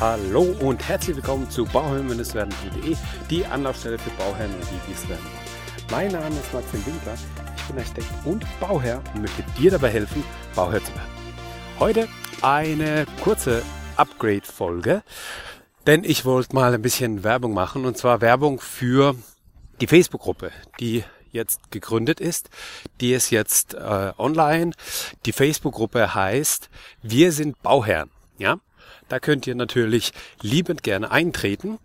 Hallo und herzlich willkommen zu bauherrn-werden.de, die Anlaufstelle für Bauherren und die, die es werden. Mein Name ist Maxim Winkler, ich bin Architekt und Bauherr und möchte dir dabei helfen, Bauherr zu werden. Heute eine kurze Upgrade-Folge, denn ich wollte mal ein bisschen Werbung machen und zwar Werbung für die Facebook-Gruppe, die jetzt gegründet ist. Die ist jetzt äh, online. Die Facebook-Gruppe heißt Wir sind Bauherren. Ja, da könnt ihr natürlich liebend gerne eintreten.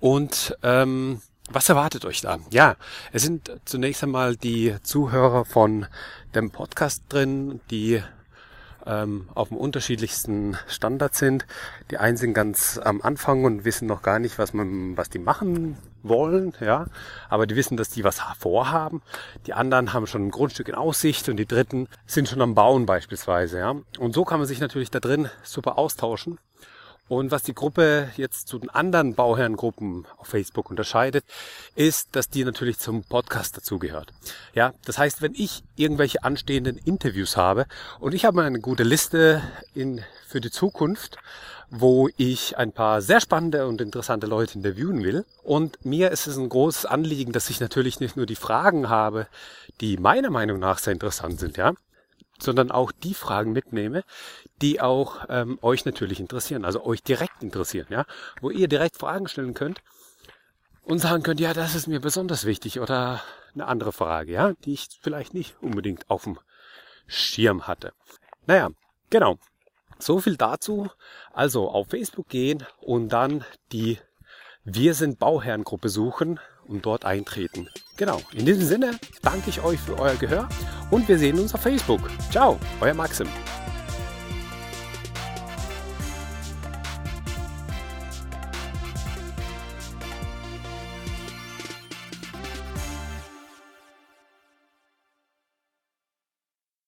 Und ähm, was erwartet euch da? Ja, es sind zunächst einmal die Zuhörer von dem Podcast drin, die ähm, auf dem unterschiedlichsten Standard sind. Die einen sind ganz am Anfang und wissen noch gar nicht, was man, was die machen wollen, ja. Aber die wissen, dass die was vorhaben. Die anderen haben schon ein Grundstück in Aussicht und die dritten sind schon am Bauen beispielsweise, ja. Und so kann man sich natürlich da drin super austauschen. Und was die Gruppe jetzt zu den anderen Bauherrengruppen auf Facebook unterscheidet, ist, dass die natürlich zum Podcast dazugehört. Ja, das heißt, wenn ich irgendwelche anstehenden Interviews habe und ich habe eine gute Liste in, für die Zukunft, wo ich ein paar sehr spannende und interessante Leute interviewen will. Und mir ist es ein großes Anliegen, dass ich natürlich nicht nur die Fragen habe, die meiner Meinung nach sehr interessant sind, ja, sondern auch die Fragen mitnehme, die auch ähm, euch natürlich interessieren, also euch direkt interessieren, ja, wo ihr direkt Fragen stellen könnt und sagen könnt, ja, das ist mir besonders wichtig oder eine andere Frage, ja, die ich vielleicht nicht unbedingt auf dem Schirm hatte. Naja, genau. So viel dazu. Also auf Facebook gehen und dann die Wir sind Bauherrengruppe suchen und dort eintreten. Genau. In diesem Sinne danke ich euch für euer Gehör und wir sehen uns auf Facebook. Ciao, euer Maxim.